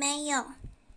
没有。